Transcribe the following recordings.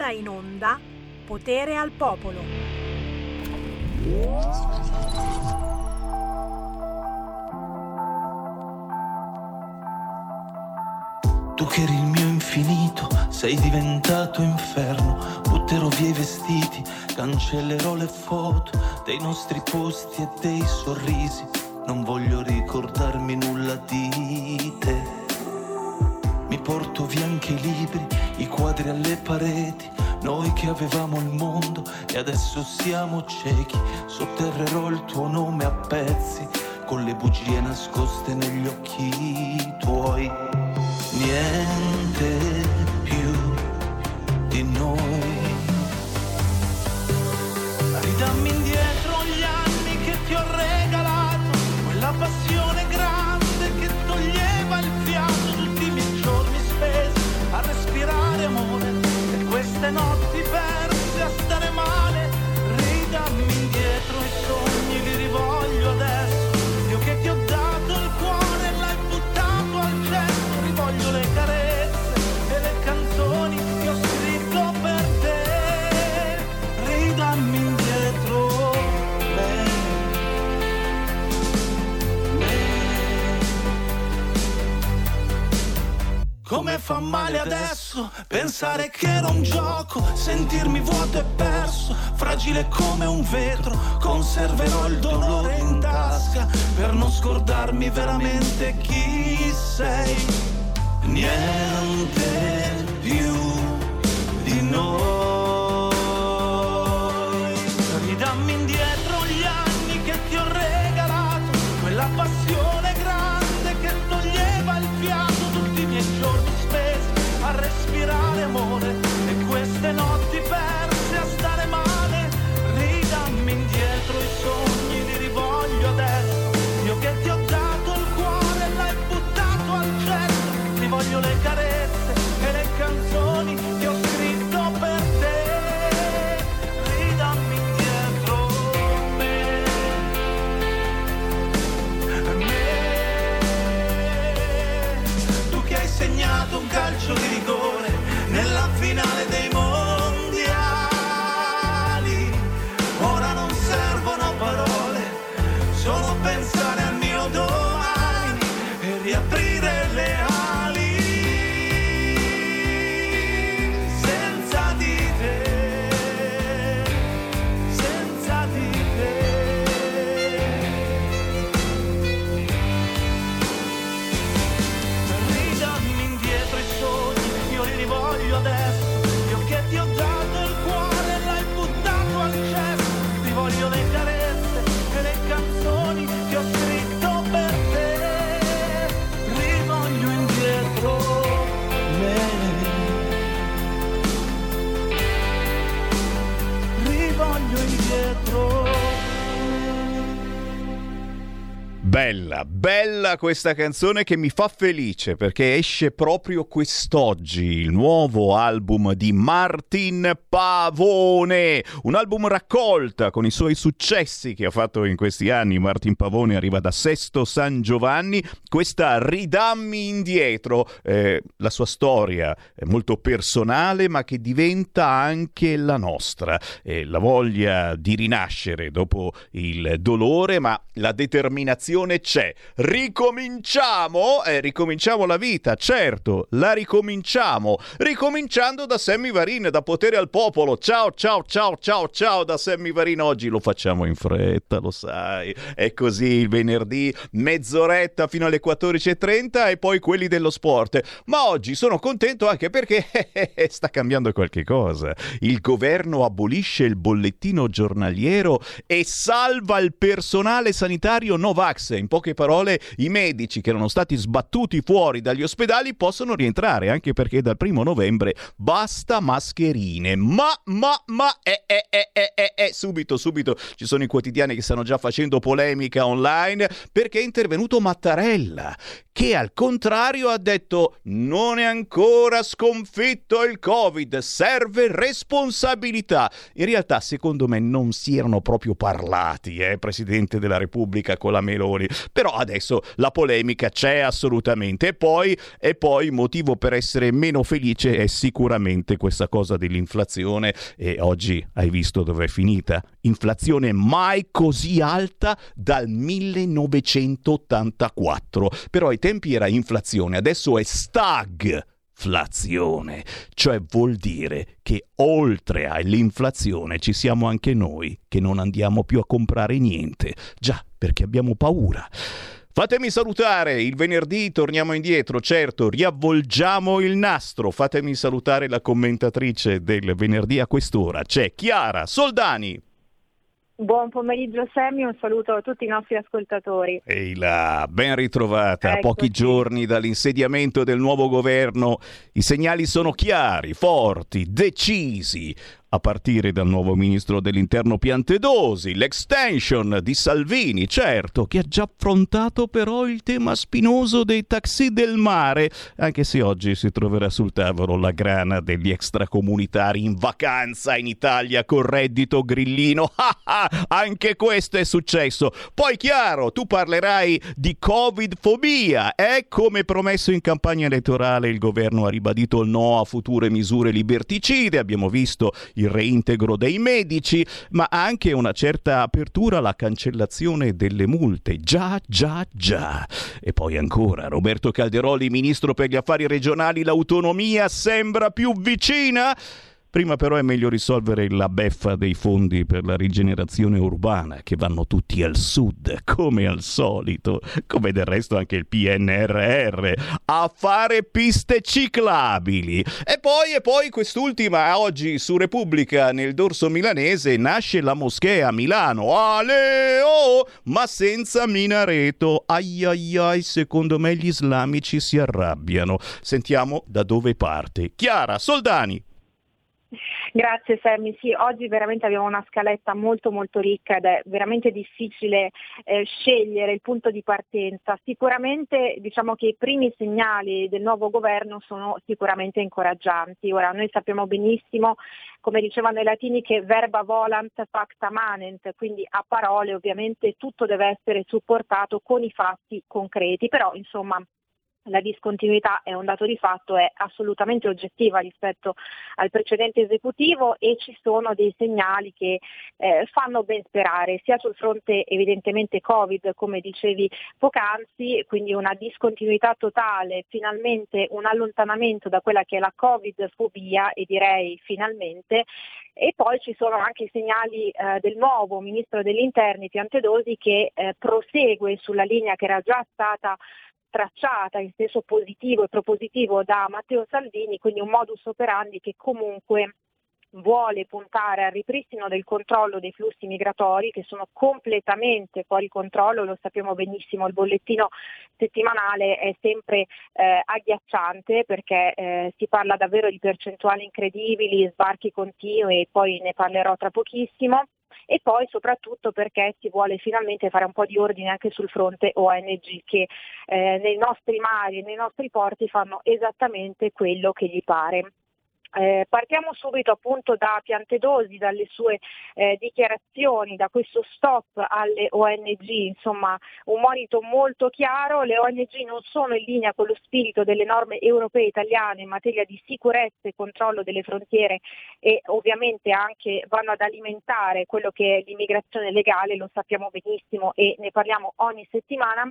ora in onda Potere al Popolo. Tu che eri il mio infinito, sei diventato inferno. Butterò via i vestiti, cancellerò le foto dei nostri posti e dei sorrisi. Non voglio ricordarmi nulla di te. Mi porto via anche i libri, i quadri alle pareti. Noi che avevamo il mondo e adesso siamo ciechi. Sotterrerò il tuo nome a pezzi, con le bugie nascoste negli occhi tuoi niente più di noi. Fa male adesso pensare che era un gioco, sentirmi vuoto e perso, fragile come un vetro, conserverò il dolore in tasca per non scordarmi veramente chi sei. Niente Bella, bella questa canzone che mi fa felice perché esce proprio quest'oggi il nuovo album di Martin Pavone, un album raccolta con i suoi successi che ha fatto in questi anni. Martin Pavone arriva da Sesto San Giovanni, questa Ridammi indietro, eh, la sua storia è molto personale ma che diventa anche la nostra, Eh, la voglia di rinascere dopo il dolore ma la determinazione c'è. Ricominciamo, eh, ricominciamo la vita, certo, la ricominciamo, ricominciando da Sammy Varin, da Potere al Popolo. Ciao, ciao, ciao, ciao, ciao da Sammy Varin. Oggi lo facciamo in fretta, lo sai. È così il venerdì, mezz'oretta fino alle 14.30 e poi quelli dello sport. Ma oggi sono contento anche perché sta cambiando qualche cosa. Il governo abolisce il bollettino giornaliero e salva il personale sanitario Novax. Poche parole, i medici che erano stati sbattuti fuori dagli ospedali possono rientrare, anche perché dal primo novembre basta mascherine. Ma, ma, ma, eh, eh, eh, eh, eh, eh, subito, subito ci sono i quotidiani che stanno già facendo polemica online perché è intervenuto Mattarella che al contrario ha detto non è ancora sconfitto il Covid, serve responsabilità. In realtà, secondo me, non si erano proprio parlati, eh, Presidente della Repubblica con la Meloni. Però adesso la polemica c'è assolutamente. E poi, e poi motivo per essere meno felice è sicuramente questa cosa dell'inflazione. E oggi hai visto dove è finita? Inflazione mai così alta dal 1984. Però ai tempi era inflazione, adesso è stag inflazione, cioè vuol dire che oltre all'inflazione ci siamo anche noi che non andiamo più a comprare niente, già perché abbiamo paura. Fatemi salutare, il venerdì torniamo indietro, certo, riavvolgiamo il nastro. Fatemi salutare la commentatrice del venerdì a quest'ora, c'è Chiara Soldani. Buon pomeriggio Sammy, un saluto a tutti i nostri ascoltatori. Ehi là, ben ritrovata. A pochi giorni dall'insediamento del nuovo governo, i segnali sono chiari, forti, decisi a partire dal nuovo ministro dell'interno Piantedosi, l'extension di Salvini, certo, che ha già affrontato però il tema spinoso dei taxi del mare, anche se oggi si troverà sul tavolo la grana degli extracomunitari in vacanza in Italia con reddito grillino. anche questo è successo. Poi chiaro, tu parlerai di Covid-fobia. È come promesso in campagna elettorale il governo ha ribadito il no a future misure liberticide. Abbiamo visto il reintegro dei medici, ma anche una certa apertura alla cancellazione delle multe. Già, già, già. E poi ancora, Roberto Calderoli, ministro per gli affari regionali, l'autonomia sembra più vicina? Prima però è meglio risolvere la beffa dei fondi per la rigenerazione urbana che vanno tutti al sud, come al solito, come del resto anche il PNRR, a fare piste ciclabili. E poi, e poi quest'ultima, oggi su Repubblica nel dorso milanese nasce la moschea a Milano, aleo, ma senza minareto. Ai ai ai, secondo me gli islamici si arrabbiano. Sentiamo da dove parte. Chiara Soldani. Grazie Sammy, sì, oggi veramente abbiamo una scaletta molto molto ricca ed è veramente difficile eh, scegliere il punto di partenza. Sicuramente diciamo che i primi segnali del nuovo governo sono sicuramente incoraggianti. Ora noi sappiamo benissimo, come dicevano i latini, che verba volant facta manent, quindi a parole ovviamente tutto deve essere supportato con i fatti concreti, però insomma la discontinuità è un dato di fatto, è assolutamente oggettiva rispetto al precedente esecutivo e ci sono dei segnali che eh, fanno ben sperare, sia sul fronte evidentemente Covid, come dicevi poc'anzi, quindi una discontinuità totale, finalmente un allontanamento da quella che è la Covid-fobia e direi finalmente, e poi ci sono anche i segnali eh, del nuovo Ministro degli Interni Piantedosi che eh, prosegue sulla linea che era già stata tracciata in senso positivo e propositivo da Matteo Salvini, quindi un modus operandi che comunque vuole puntare al ripristino del controllo dei flussi migratori che sono completamente fuori controllo, lo sappiamo benissimo, il bollettino settimanale è sempre eh, agghiacciante perché eh, si parla davvero di percentuali incredibili, sbarchi continui e poi ne parlerò tra pochissimo e poi soprattutto perché si vuole finalmente fare un po' di ordine anche sul fronte ONG che eh, nei nostri mari e nei nostri porti fanno esattamente quello che gli pare. Eh, partiamo subito appunto da Piantedosi, dalle sue eh, dichiarazioni, da questo stop alle ONG, insomma un monito molto chiaro, le ONG non sono in linea con lo spirito delle norme europee e italiane in materia di sicurezza e controllo delle frontiere e ovviamente anche vanno ad alimentare quello che è l'immigrazione legale, lo sappiamo benissimo e ne parliamo ogni settimana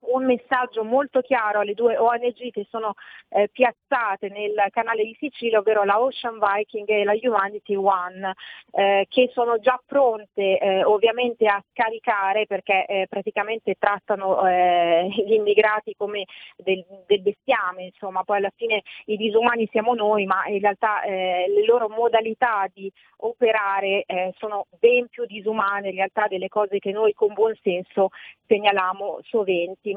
un messaggio molto chiaro alle due ONG che sono eh, piazzate nel canale di Sicilia, ovvero la Ocean Viking e la Humanity One, eh, che sono già pronte eh, ovviamente a scaricare perché eh, praticamente trattano eh, gli immigrati come del, del, bestiame, insomma, poi alla fine i disumani siamo noi, ma in realtà eh, le loro modalità di operare sono ben più disumane in realtà delle cose che noi con buon senso segnaliamo soventi.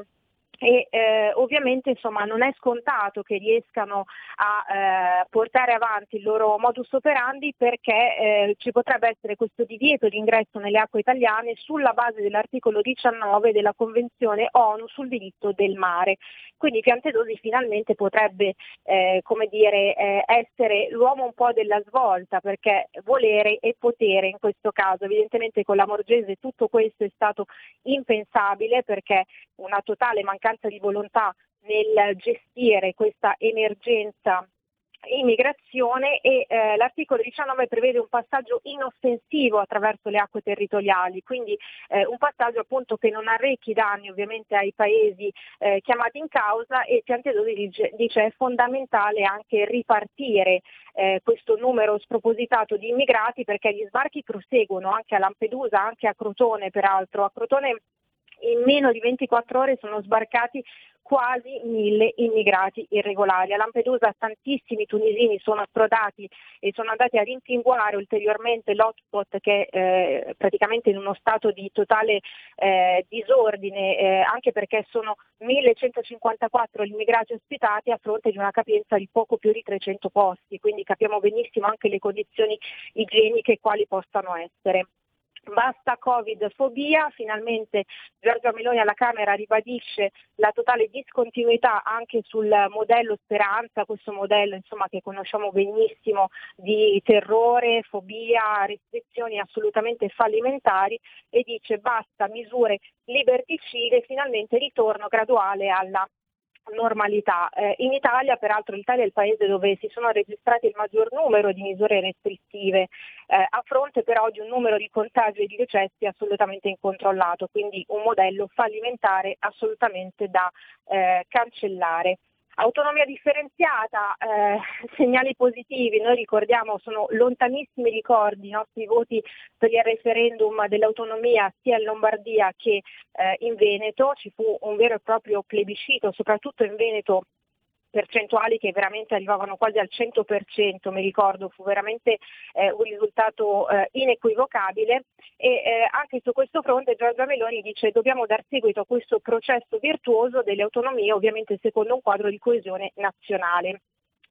E eh, ovviamente insomma, non è scontato che riescano a eh, portare avanti il loro modus operandi perché eh, ci potrebbe essere questo divieto di ingresso nelle acque italiane sulla base dell'articolo 19 della Convenzione ONU sul diritto del mare. Quindi Piantedosi finalmente potrebbe eh, dire, eh, essere l'uomo un po' della svolta perché volere e potere in questo caso. Evidentemente con la Morgese tutto questo è stato impensabile perché una totale mancanza di volontà nel gestire questa emergenza immigrazione e eh, l'articolo 19 prevede un passaggio inoffensivo attraverso le acque territoriali, quindi eh, un passaggio appunto che non arrecchi danni ovviamente ai paesi eh, chiamati in causa e Piantedosi dice, dice è fondamentale anche ripartire eh, questo numero spropositato di immigrati perché gli sbarchi proseguono anche a Lampedusa, anche a Crotone peraltro. A Crotone in meno di 24 ore sono sbarcati quasi mille immigrati irregolari. A Lampedusa tantissimi tunisini sono approdati e sono andati a rimpinguare ulteriormente l'hotspot che è eh, praticamente in uno stato di totale eh, disordine, eh, anche perché sono 1154 gli immigrati ospitati a fronte di una capienza di poco più di 300 posti, quindi capiamo benissimo anche le condizioni igieniche quali possano essere. Basta Covid fobia, finalmente Giorgia Meloni alla Camera ribadisce la totale discontinuità anche sul modello Speranza, questo modello insomma, che conosciamo benissimo di terrore, fobia, restrizioni assolutamente fallimentari e dice basta misure liberticide, finalmente ritorno graduale alla normalità. Eh, in Italia, peraltro l'Italia è il paese dove si sono registrati il maggior numero di misure restrittive, eh, a fronte però di un numero di contagi e di decessi assolutamente incontrollato, quindi un modello fallimentare assolutamente da eh, cancellare. Autonomia differenziata, eh, segnali positivi, noi ricordiamo sono lontanissimi ricordi i nostri voti per il referendum dell'autonomia sia in Lombardia che eh, in Veneto, ci fu un vero e proprio plebiscito, soprattutto in Veneto percentuali che veramente arrivavano quasi al 100%, mi ricordo, fu veramente eh, un risultato eh, inequivocabile e eh, anche su questo fronte Giorgia Meloni dice dobbiamo dar seguito a questo processo virtuoso delle autonomie, ovviamente secondo un quadro di coesione nazionale.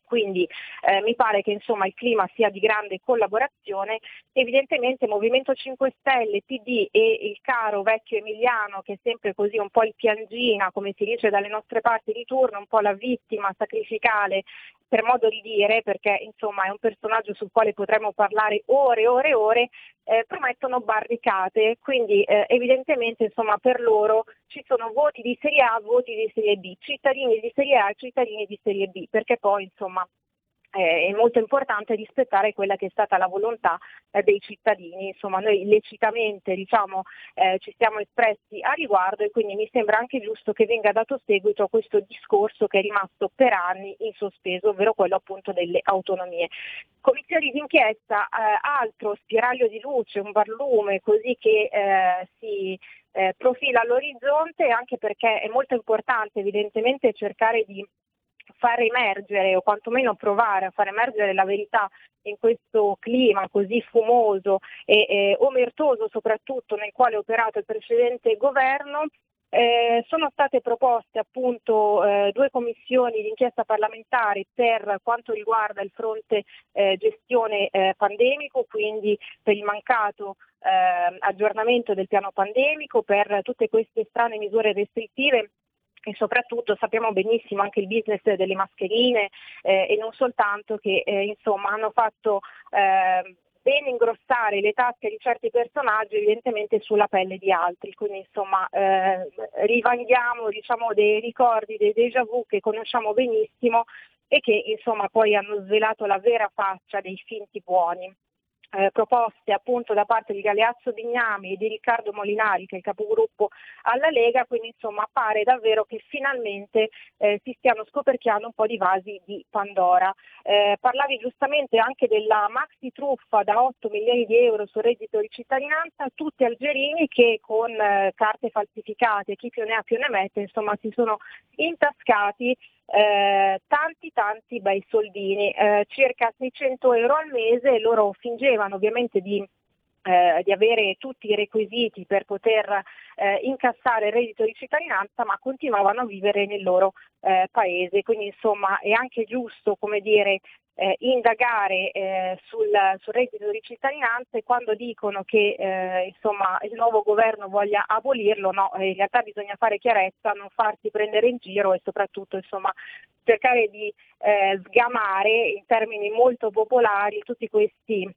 Quindi eh, mi pare che insomma, il clima sia di grande collaborazione. Evidentemente Movimento 5 Stelle, PD e il caro vecchio Emiliano, che è sempre così un po' il piangina, come si dice dalle nostre parti di turno, un po' la vittima sacrificale per modo di dire, perché insomma è un personaggio sul quale potremmo parlare ore e ore e ore, eh, promettono barricate, quindi eh, evidentemente insomma, per loro ci sono voti di serie A, voti di serie B, cittadini di serie A, cittadini di serie B, perché poi insomma eh, è molto importante rispettare quella che è stata la volontà eh, dei cittadini. Insomma, noi lecitamente diciamo, eh, ci siamo espressi a riguardo e quindi mi sembra anche giusto che venga dato seguito a questo discorso che è rimasto per anni in sospeso, ovvero quello appunto delle autonomie. Commissioni d'inchiesta, eh, altro spiraglio di luce, un barlume così che eh, si profila all'orizzonte anche perché è molto importante evidentemente cercare di far emergere o quantomeno provare a far emergere la verità in questo clima così fumoso e eh, omertoso soprattutto nel quale ha operato il precedente governo, eh, sono state proposte appunto eh, due commissioni di inchiesta parlamentari per quanto riguarda il fronte eh, gestione eh, pandemico, quindi per il mancato eh, aggiornamento del piano pandemico, per tutte queste strane misure restrittive e soprattutto sappiamo benissimo anche il business delle mascherine eh, e non soltanto che eh, insomma hanno fatto eh, bene ingrossare le tasche di certi personaggi evidentemente sulla pelle di altri, quindi insomma eh, rivanghiamo diciamo, dei ricordi, dei déjà vu che conosciamo benissimo e che insomma poi hanno svelato la vera faccia dei finti buoni eh, proposte appunto da parte di Galeazzo Bignami e di Riccardo Molinari che è il capogruppo alla Lega, quindi insomma pare davvero che finalmente eh, si stiano scoperchiando un po' di vasi di Pandora. Eh, parlavi giustamente anche della maxi truffa da 8 milioni di euro sul reddito di cittadinanza, tutti algerini che con eh, carte falsificate, chi più ne ha più ne mette, insomma si sono intascati eh, tanti tanti bei soldini, eh, circa 600 euro al mese, loro fingevano ovviamente di eh, di avere tutti i requisiti per poter eh, incassare il reddito di cittadinanza, ma continuavano a vivere nel loro eh, paese. Quindi insomma è anche giusto come dire, eh, indagare eh, sul, sul, reddito di cittadinanza e quando dicono che eh, insomma, il nuovo governo voglia abolirlo, no, in realtà bisogna fare chiarezza, non farsi prendere in giro e soprattutto insomma, cercare di sgamare in termini molto popolari tutti questi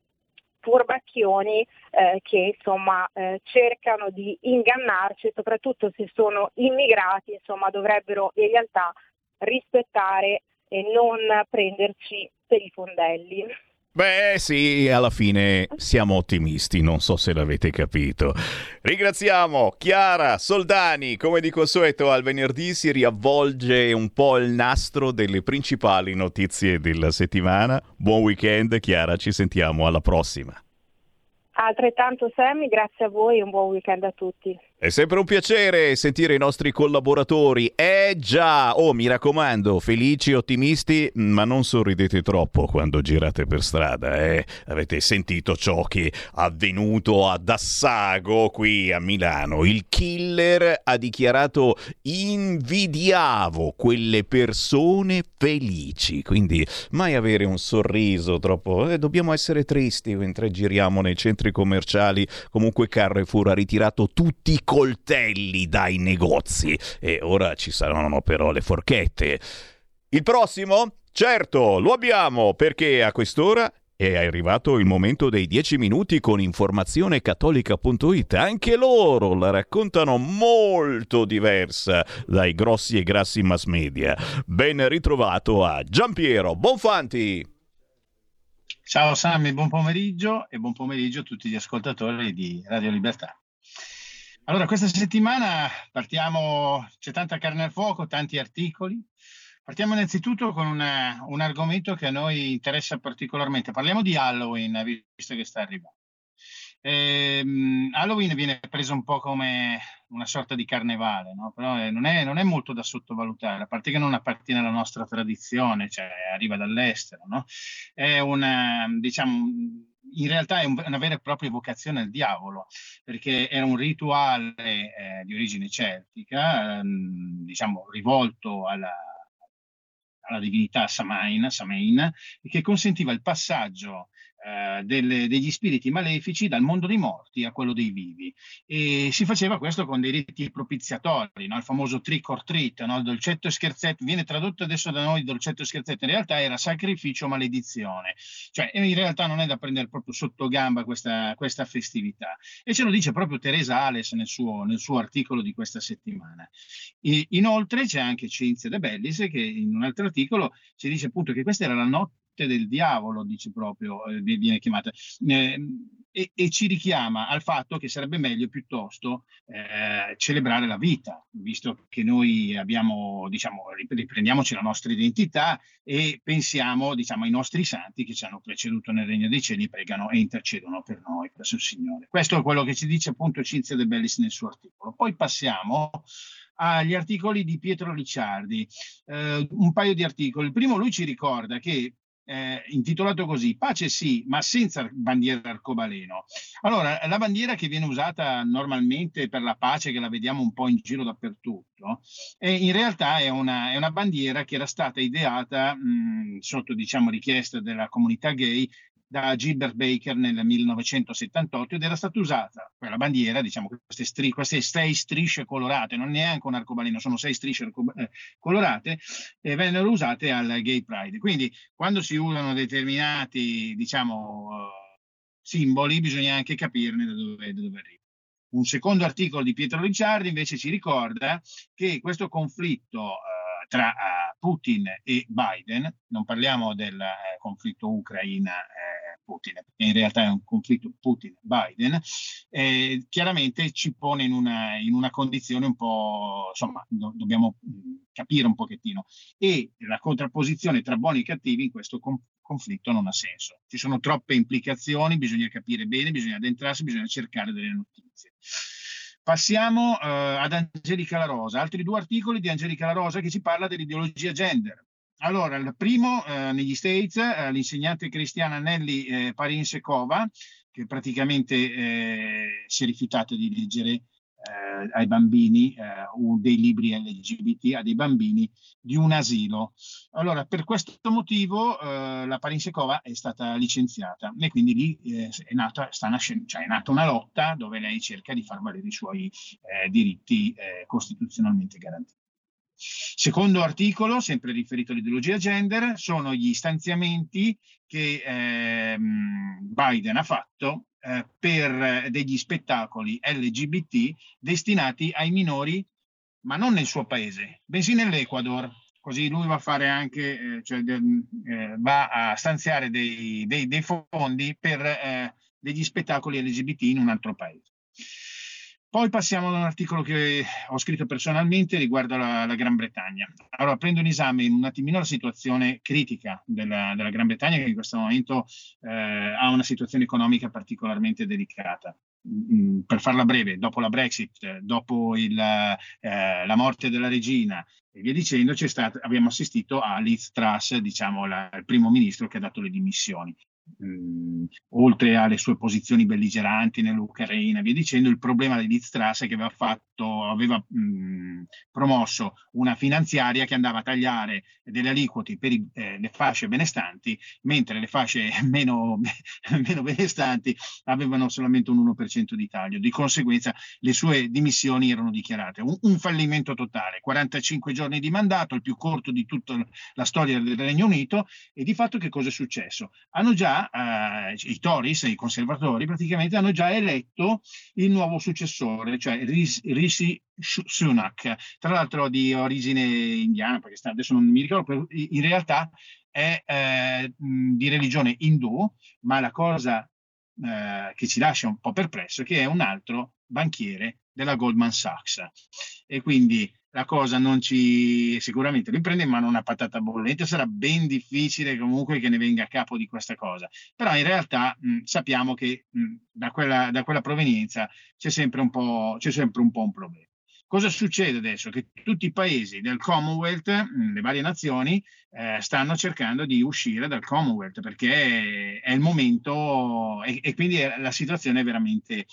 furbacchioni eh, che insomma eh, cercano di ingannarci, soprattutto se sono immigrati, insomma dovrebbero in realtà rispettare e non prenderci per i fondelli. Beh sì, alla fine siamo ottimisti, non so se l'avete capito. Ringraziamo Chiara Soldani, come di consueto al venerdì si riavvolge un po' il nastro delle principali notizie della settimana. Buon weekend Chiara, ci sentiamo alla prossima. Altrettanto Sammy, grazie a voi e un buon weekend a tutti. È sempre un piacere sentire i nostri collaboratori. Eh già, oh mi raccomando, felici, ottimisti, ma non sorridete troppo quando girate per strada. Eh? Avete sentito ciò che è avvenuto a Dassago qui a Milano. Il killer ha dichiarato invidiavo quelle persone felici. Quindi mai avere un sorriso troppo. Eh, dobbiamo essere tristi mentre giriamo nei centri commerciali. Comunque Carrefour ha ritirato tutti i coltelli dai negozi e ora ci saranno però le forchette. Il prossimo? Certo, lo abbiamo perché a quest'ora è arrivato il momento dei 10 minuti con informazionecattolica.it. Anche loro la raccontano molto diversa dai grossi e grassi mass media. Ben ritrovato a Giampiero Bonfanti. Ciao Sammy, buon pomeriggio e buon pomeriggio a tutti gli ascoltatori di Radio Libertà. Allora, questa settimana partiamo, c'è tanta carne al fuoco, tanti articoli. Partiamo innanzitutto con una, un argomento che a noi interessa particolarmente. Parliamo di Halloween, visto che sta arrivando. Ehm, Halloween viene preso un po' come una sorta di carnevale, no? però eh, non, è, non, è, molto da sottovalutare, a parte che non appartiene alla nostra tradizione, cioè arriva dall'estero. No? È una, diciamo, in realtà è una vera e propria vocazione al diavolo, perché era un rituale eh, di origine celtica, ehm, diciamo rivolto alla, alla divinità Samain, Samain, che consentiva il passaggio eh, delle, degli spiriti malefici dal mondo dei morti a quello dei vivi. E si faceva questo con dei riti propiziatori, no? il famoso trick or treat, no? il dolcetto e scherzetto, viene tradotto adesso da noi dolcetto e scherzetto, in realtà era sacrificio maledizione, cioè in realtà non è da prendere proprio sotto gamba questa, questa festività. E ce lo dice proprio Teresa Ales nel suo, nel suo articolo di questa settimana. E, inoltre c'è anche Cinzia De Bellis che in un altro articolo ci dice appunto che questa era la notte del diavolo, dice proprio, eh, viene chiamata, eh, e, e, ci richiama al fatto che sarebbe meglio piuttosto eh, celebrare la vita, visto che noi abbiamo, diciamo, riprendiamoci la nostra identità e pensiamo, diciamo, ai nostri santi che ci hanno preceduto nel Regno dei Cieli, pregano e intercedono per noi, presso il Signore. Questo è quello che ci dice appunto Cinzia De Bellis nel suo articolo. Poi passiamo agli articoli di Pietro Ricciardi, eh, un paio di articoli. Il primo lui ci ricorda che eh, intitolato così, pace sì, ma senza bandiera arcobaleno. Allora, la bandiera che viene usata normalmente per la pace, che la vediamo un po' in giro dappertutto, eh, in realtà è una, è una, bandiera che era stata ideata mh, sotto, diciamo, richiesta della comunità gay da Gilbert Baker nel 1978 ed era stata usata quella bandiera, diciamo queste, stri- queste sei strisce colorate, non neanche un arcobaleno, sono sei strisce eh, colorate, e vennero usate al Gay Pride. Quindi quando si usano determinati, diciamo, uh, simboli bisogna anche capirne da dove, da dove arrivano. Un secondo articolo di Pietro Ricciardi invece ci ricorda che questo conflitto uh, tra Putin e Biden, non parliamo del eh, conflitto Ucraina Putin, perché in realtà è un conflitto Putin-Biden, eh, chiaramente ci pone in una, in una, condizione un po', insomma, do, dobbiamo capire un pochettino. E la contrapposizione tra buoni e cattivi in questo com- conflitto non ha senso. Ci sono troppe implicazioni, bisogna capire bene, bisogna addentrarsi, bisogna cercare delle notizie. Passiamo uh, ad Angelica La Rosa, altri due articoli di Angelica La Rosa che ci parla dell'ideologia gender. Allora, il primo eh, negli States, eh, l'insegnante cristiana Nelly eh, Parinsekova che praticamente eh, si è rifiutato di leggere eh, ai bambini, eh, dei libri LGBT a dei bambini di un asilo. Allora, per questo motivo eh, la Parinsekova è stata licenziata e quindi lì è, nata, nascendo, cioè è, nata, una lotta dove lei cerca di far valere i suoi diritti costituzionalmente garantiti. Secondo articolo, sempre riferito all'ideologia gender, sono gli stanziamenti che ehm, Biden ha fatto eh, per degli spettacoli LGBT destinati ai minori, ma non nel suo paese, bensì nell'Ecuador. Così lui va a fare anche, eh, cioè, eh, va a stanziare dei, dei, dei fondi per eh, degli spettacoli LGBT in un altro paese. Poi passiamo ad un articolo che ho scritto personalmente riguardo la, la Gran Bretagna. Allora, prendo in esame un attimino la situazione critica della, della Gran Bretagna, che in questo momento eh, ha una situazione economica particolarmente delicata. Mm, per farla breve, dopo la Brexit, dopo il, eh, la morte della regina e via dicendo, stato, abbiamo assistito a Liz Truss, diciamo la, il primo ministro che ha dato le dimissioni mh, oltre alle sue posizioni belligeranti nell'Ucraina e via dicendo, il problema di è che aveva, fatto, aveva mh, promosso una finanziaria che andava a tagliare delle aliquote per i, eh, le fasce benestanti, mentre le fasce meno, meno benestanti avevano solamente un 1% di taglio. Di conseguenza le sue dimissioni erano dichiarate. Un, un fallimento totale, 45 giorni di mandato, il più corto di tutta la storia del Regno Unito, e di fatto che cosa è successo? Hanno già eh, i Tories, i conservatori, praticamente hanno già eletto il nuovo successore, cioè Rishi Sunak, tra l'altro di origine indiana, perché adesso non mi ricordo, in realtà è eh, di religione indù, ma la cosa eh, che ci lascia un po' perplesso è che è un altro banchiere della Goldman Sachs. E quindi la cosa non ci sicuramente riprende in mano una patata bollente, sarà ben difficile comunque che ne venga a capo di questa cosa. Però in realtà mh, sappiamo che mh, da, quella, da, quella, provenienza c'è sempre, c'è sempre un po' un problema. Cosa succede adesso? Che tutti i paesi del Commonwealth, le varie nazioni, eh, stanno cercando di uscire dal Commonwealth perché è, è il momento e, e, quindi la situazione è veramente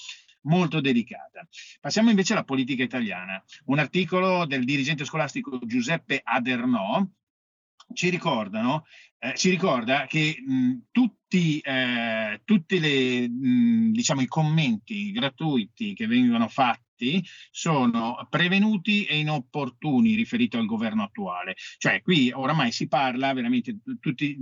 molto delicata. Passiamo invece alla politica italiana. Un articolo del dirigente scolastico Giuseppe Adernò ci ricordano eh, ci ricorda che mh, tutti, eh, tutti le, mh, diciamo, i commenti gratuiti che vengono fatti fatti sono prevenuti e inopportuni riferiti al governo attuale. Cioè qui oramai si parla veramente tutti,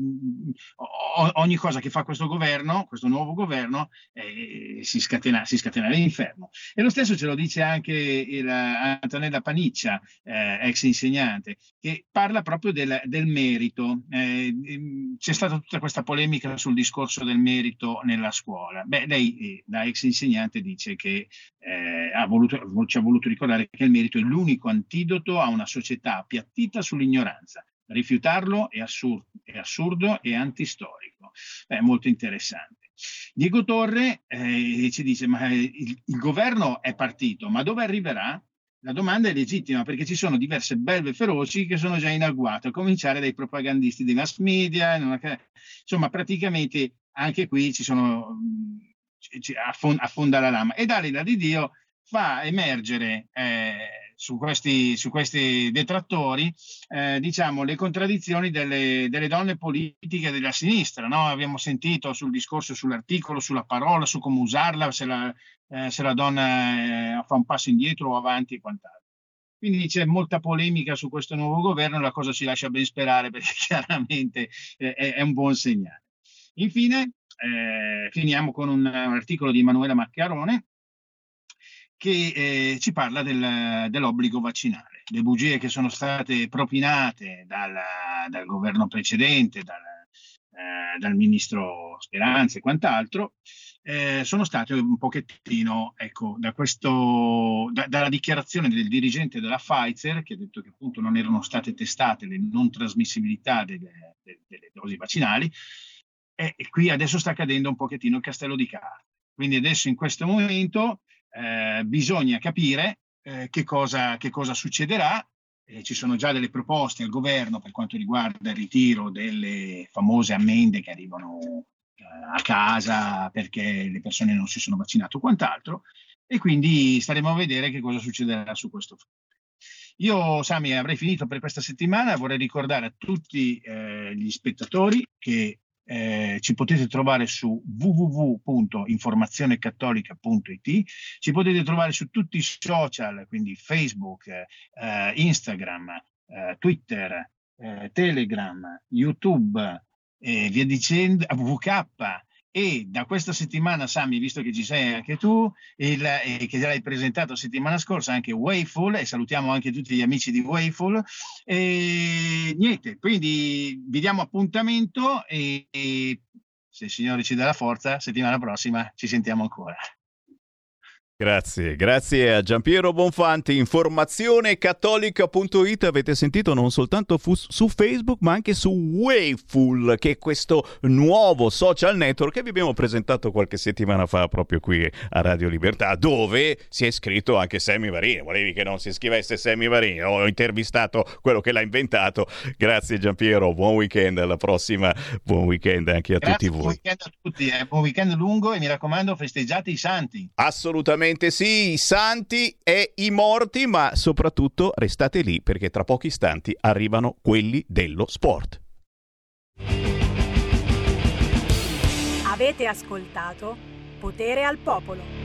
ogni cosa che fa questo governo, questo nuovo governo, eh, si, scatena, si scatena l'inferno. E lo stesso ce lo dice anche il, Antonella Paniccia, eh, ex insegnante, che parla proprio del, del merito. Eh, c'è stata tutta questa polemica sul discorso del merito nella scuola. Beh, lei eh, da ex insegnante dice che eh, ha voluto voluto, ci ha voluto ricordare che il merito è l'unico antidoto a una società appiattita sull'ignoranza. Rifiutarlo è assurdo, è assurdo e antistorico. È molto interessante. Diego Torre eh, ci dice: Ma il, il governo è partito, ma dove arriverà? La domanda è legittima perché ci sono diverse belve feroci che sono già in agguato, a cominciare dai propagandisti dei mass media. Insomma, praticamente anche qui ci sono, affonda la lama. E dall'ira di Dio fa emergere eh, su, questi, su, questi, detrattori eh, diciamo, le contraddizioni delle, delle, donne politiche della sinistra. No? Abbiamo sentito sul discorso sull'articolo, sulla parola, su come usarla, se la, eh, se la donna eh, fa un passo indietro o avanti e quant'altro. Quindi c'è molta polemica su questo nuovo governo, la cosa ci lascia ben sperare perché chiaramente eh, è, un buon segnale. Infine, eh, finiamo con un, un articolo di Emanuela Macchiarone che eh, ci parla del, dell'obbligo vaccinale, le bugie che sono state propinate dal, dal governo precedente, dal, eh, dal, ministro Speranza e quant'altro, eh, sono state un pochettino, ecco, da questo, da, dalla dichiarazione del dirigente della Pfizer, che ha detto che appunto non erano state testate le non trasmissibilità delle, delle, delle dosi vaccinali, e, qui adesso sta cadendo un pochettino il castello di carta. Quindi adesso in questo momento eh, bisogna capire eh, che, cosa, che, cosa, succederà. Eh, ci sono già delle proposte al governo per quanto riguarda il ritiro delle famose ammende che arrivano a casa perché le persone non si sono vaccinate o quant'altro e quindi staremo a vedere che cosa succederà su questo fronte. Io, Sami, avrei finito per questa settimana. Vorrei ricordare a tutti eh, gli spettatori che eh, ci potete trovare su www.informazionecattolica.it, ci potete trovare su tutti i social, quindi Facebook, eh, Instagram, eh, Twitter, eh, Telegram, YouTube e via dicendo, VK e da questa settimana, Sami, visto che ci sei anche tu, il, eh, che l'hai presentato settimana scorsa, anche Wayful, e salutiamo anche tutti gli amici di Wayful, e niente, quindi vi diamo appuntamento e, e se il Signore ci dà la forza, settimana prossima ci sentiamo ancora. Grazie, grazie a Giampiero Bonfanti. Informazionecattolica.it avete sentito non soltanto fu- su Facebook ma anche su Wayful, che è questo nuovo social network che vi abbiamo presentato qualche settimana fa proprio qui a Radio Libertà, dove si è iscritto anche Sammy Varini. Volevi che non si iscrivesse Sammy Varini? Ho intervistato quello che l'ha inventato. Grazie Giampiero, buon weekend, alla prossima. Buon weekend anche a grazie, tutti voi. Buon weekend a tutti, eh. buon weekend lungo e mi raccomando festeggiate i santi. Assolutamente Assolutamente sì, i santi e i morti, ma soprattutto restate lì perché tra pochi istanti arrivano quelli dello sport. Avete ascoltato Potere al Popolo.